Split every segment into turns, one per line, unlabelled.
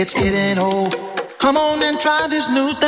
it's
getting old. Come on and try this new thing.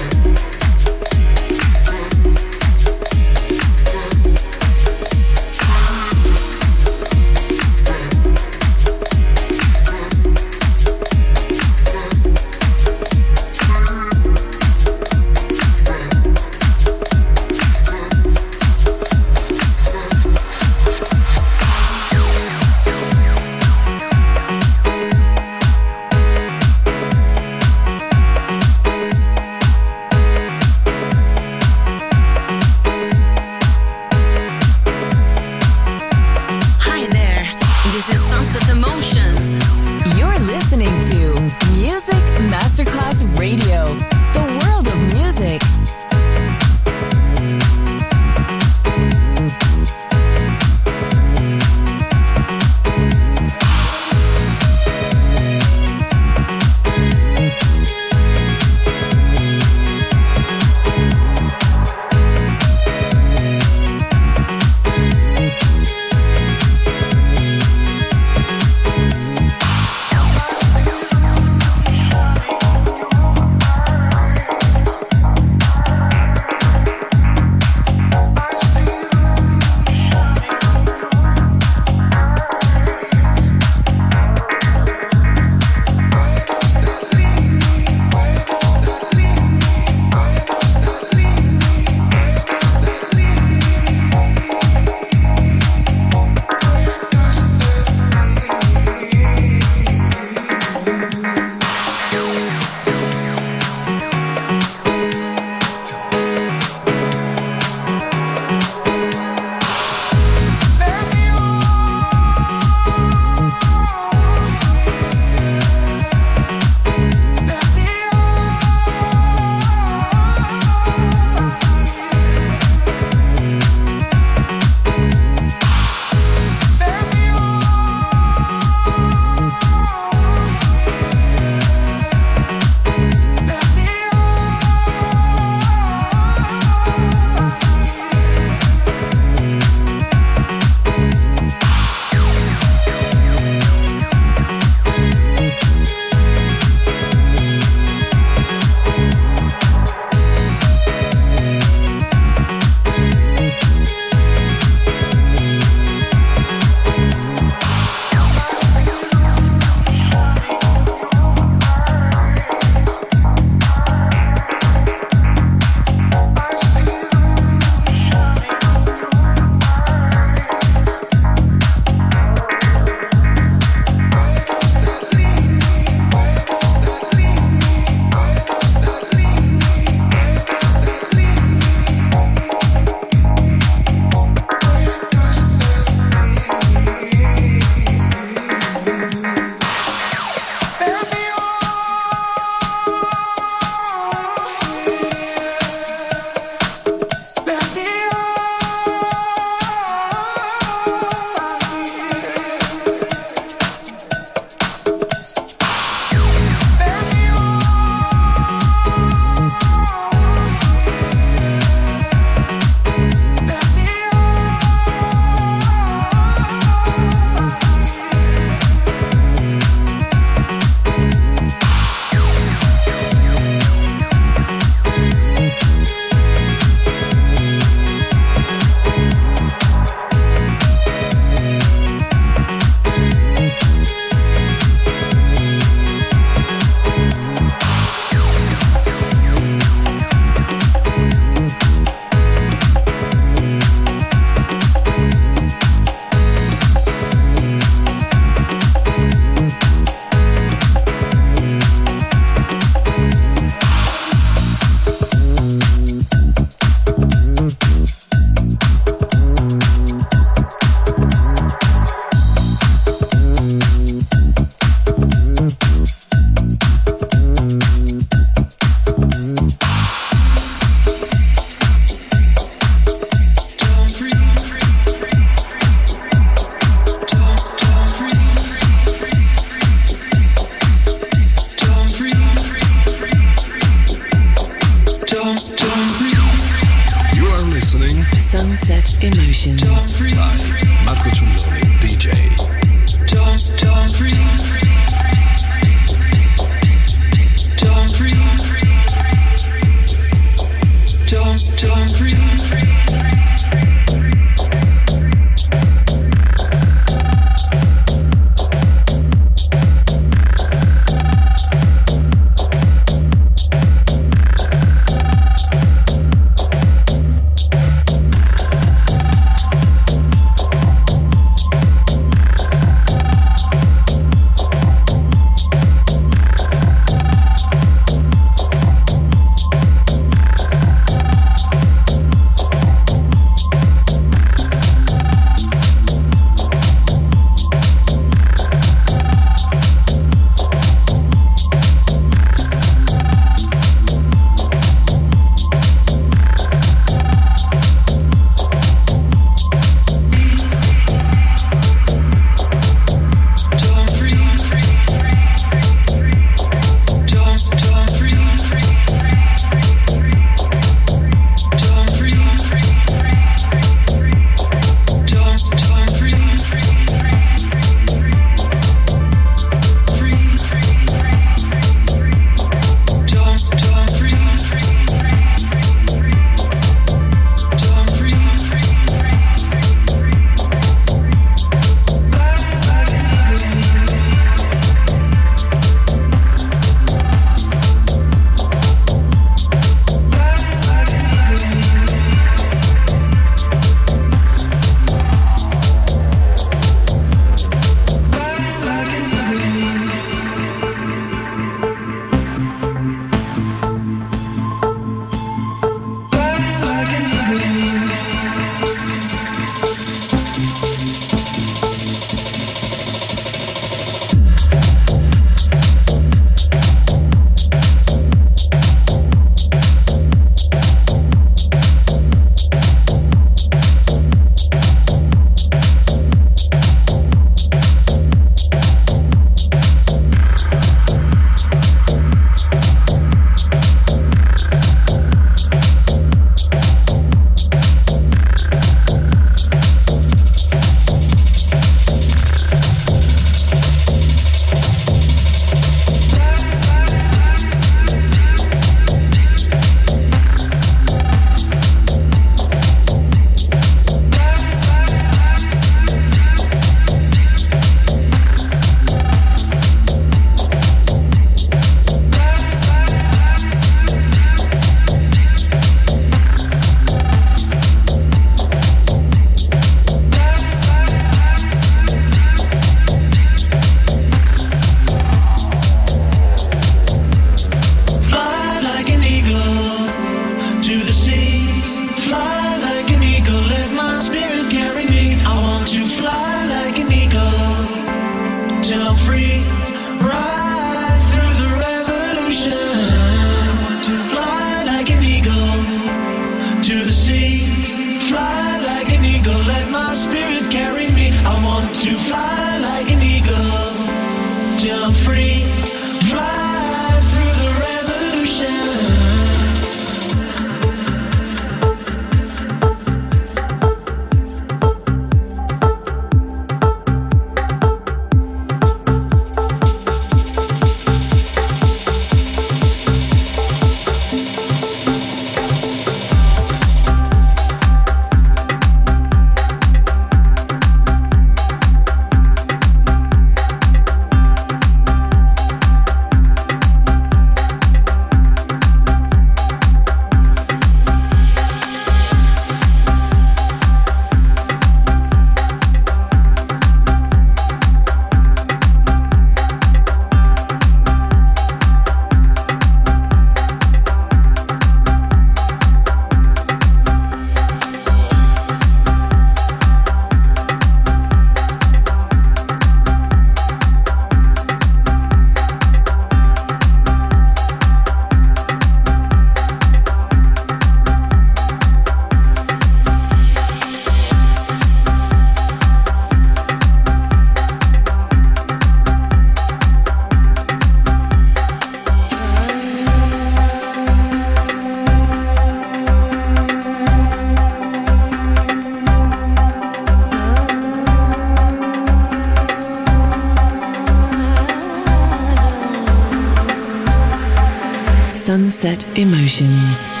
Sunset Emotions.